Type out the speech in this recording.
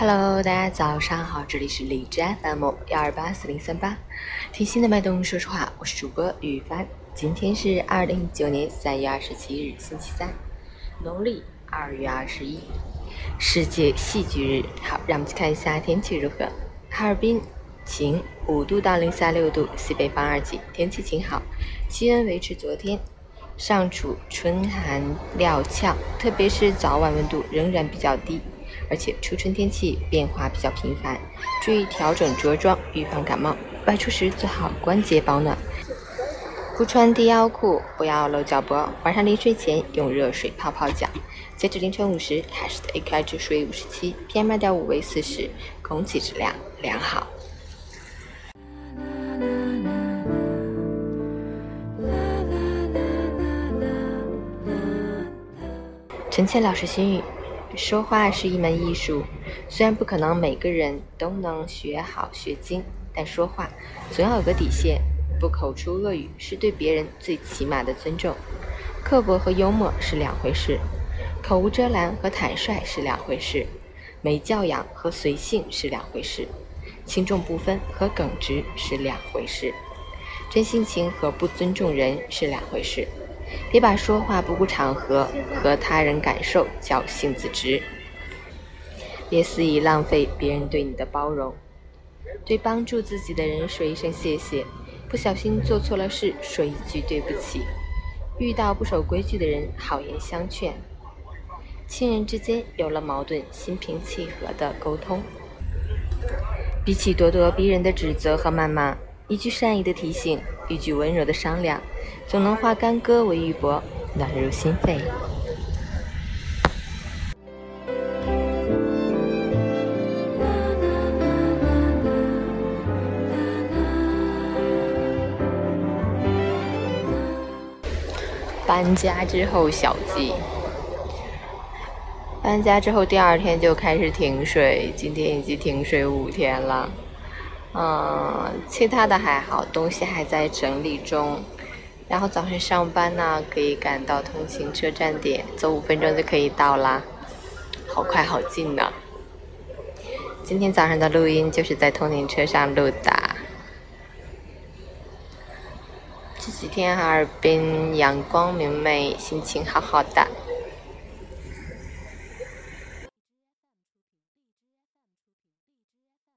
Hello，大家早上好，这里是李枝 FM 幺二八四零三八，听心的脉动，说实话，我是主播雨帆。今天是二零一九年三月二十七日，星期三，农历二月二十一，世界戏剧日。好，让我们去看一下天气如何。哈尔滨晴，五度到零下六度，西北风二级，天气晴好，气温维持昨天。尚处春寒料峭，特别是早晚温度仍然比较低。而且初春天气变化比较频繁，注意调整着装，预防感冒。外出时最好关节保暖，不穿低腰裤，不要露脚脖。晚上临睡前用热水泡泡脚。截止凌晨五时，海市的 AQI 指数为五十七，PM 二点五为四十，空气质量良好。陈倩老师心语。说话是一门艺术，虽然不可能每个人都能学好学精，但说话总要有个底线。不口出恶语是对别人最起码的尊重。刻薄和幽默是两回事，口无遮拦和坦率是两回事，没教养和随性是两回事，轻重不分和耿直是两回事，真性情和不尊重人是两回事。别把说话不顾场合和他人感受叫性子直，别肆意浪费别人对你的包容。对帮助自己的人说一声谢谢，不小心做错了事说一句对不起。遇到不守规矩的人，好言相劝。亲人之间有了矛盾，心平气和的沟通。比起咄咄逼人的指责和谩骂，一句善意的提醒，一句温柔的商量。总能化干戈为玉帛，暖入心扉。搬家之后小记。搬家之后第二天就开始停水，今天已经停水五天了。嗯，其他的还好，东西还在整理中。然后早上上班呢，可以赶到通勤车站点，走五分钟就可以到啦，好快好近呢。今天早上的录音就是在通勤车上录的。这几天哈尔滨阳光明媚，心情好好的。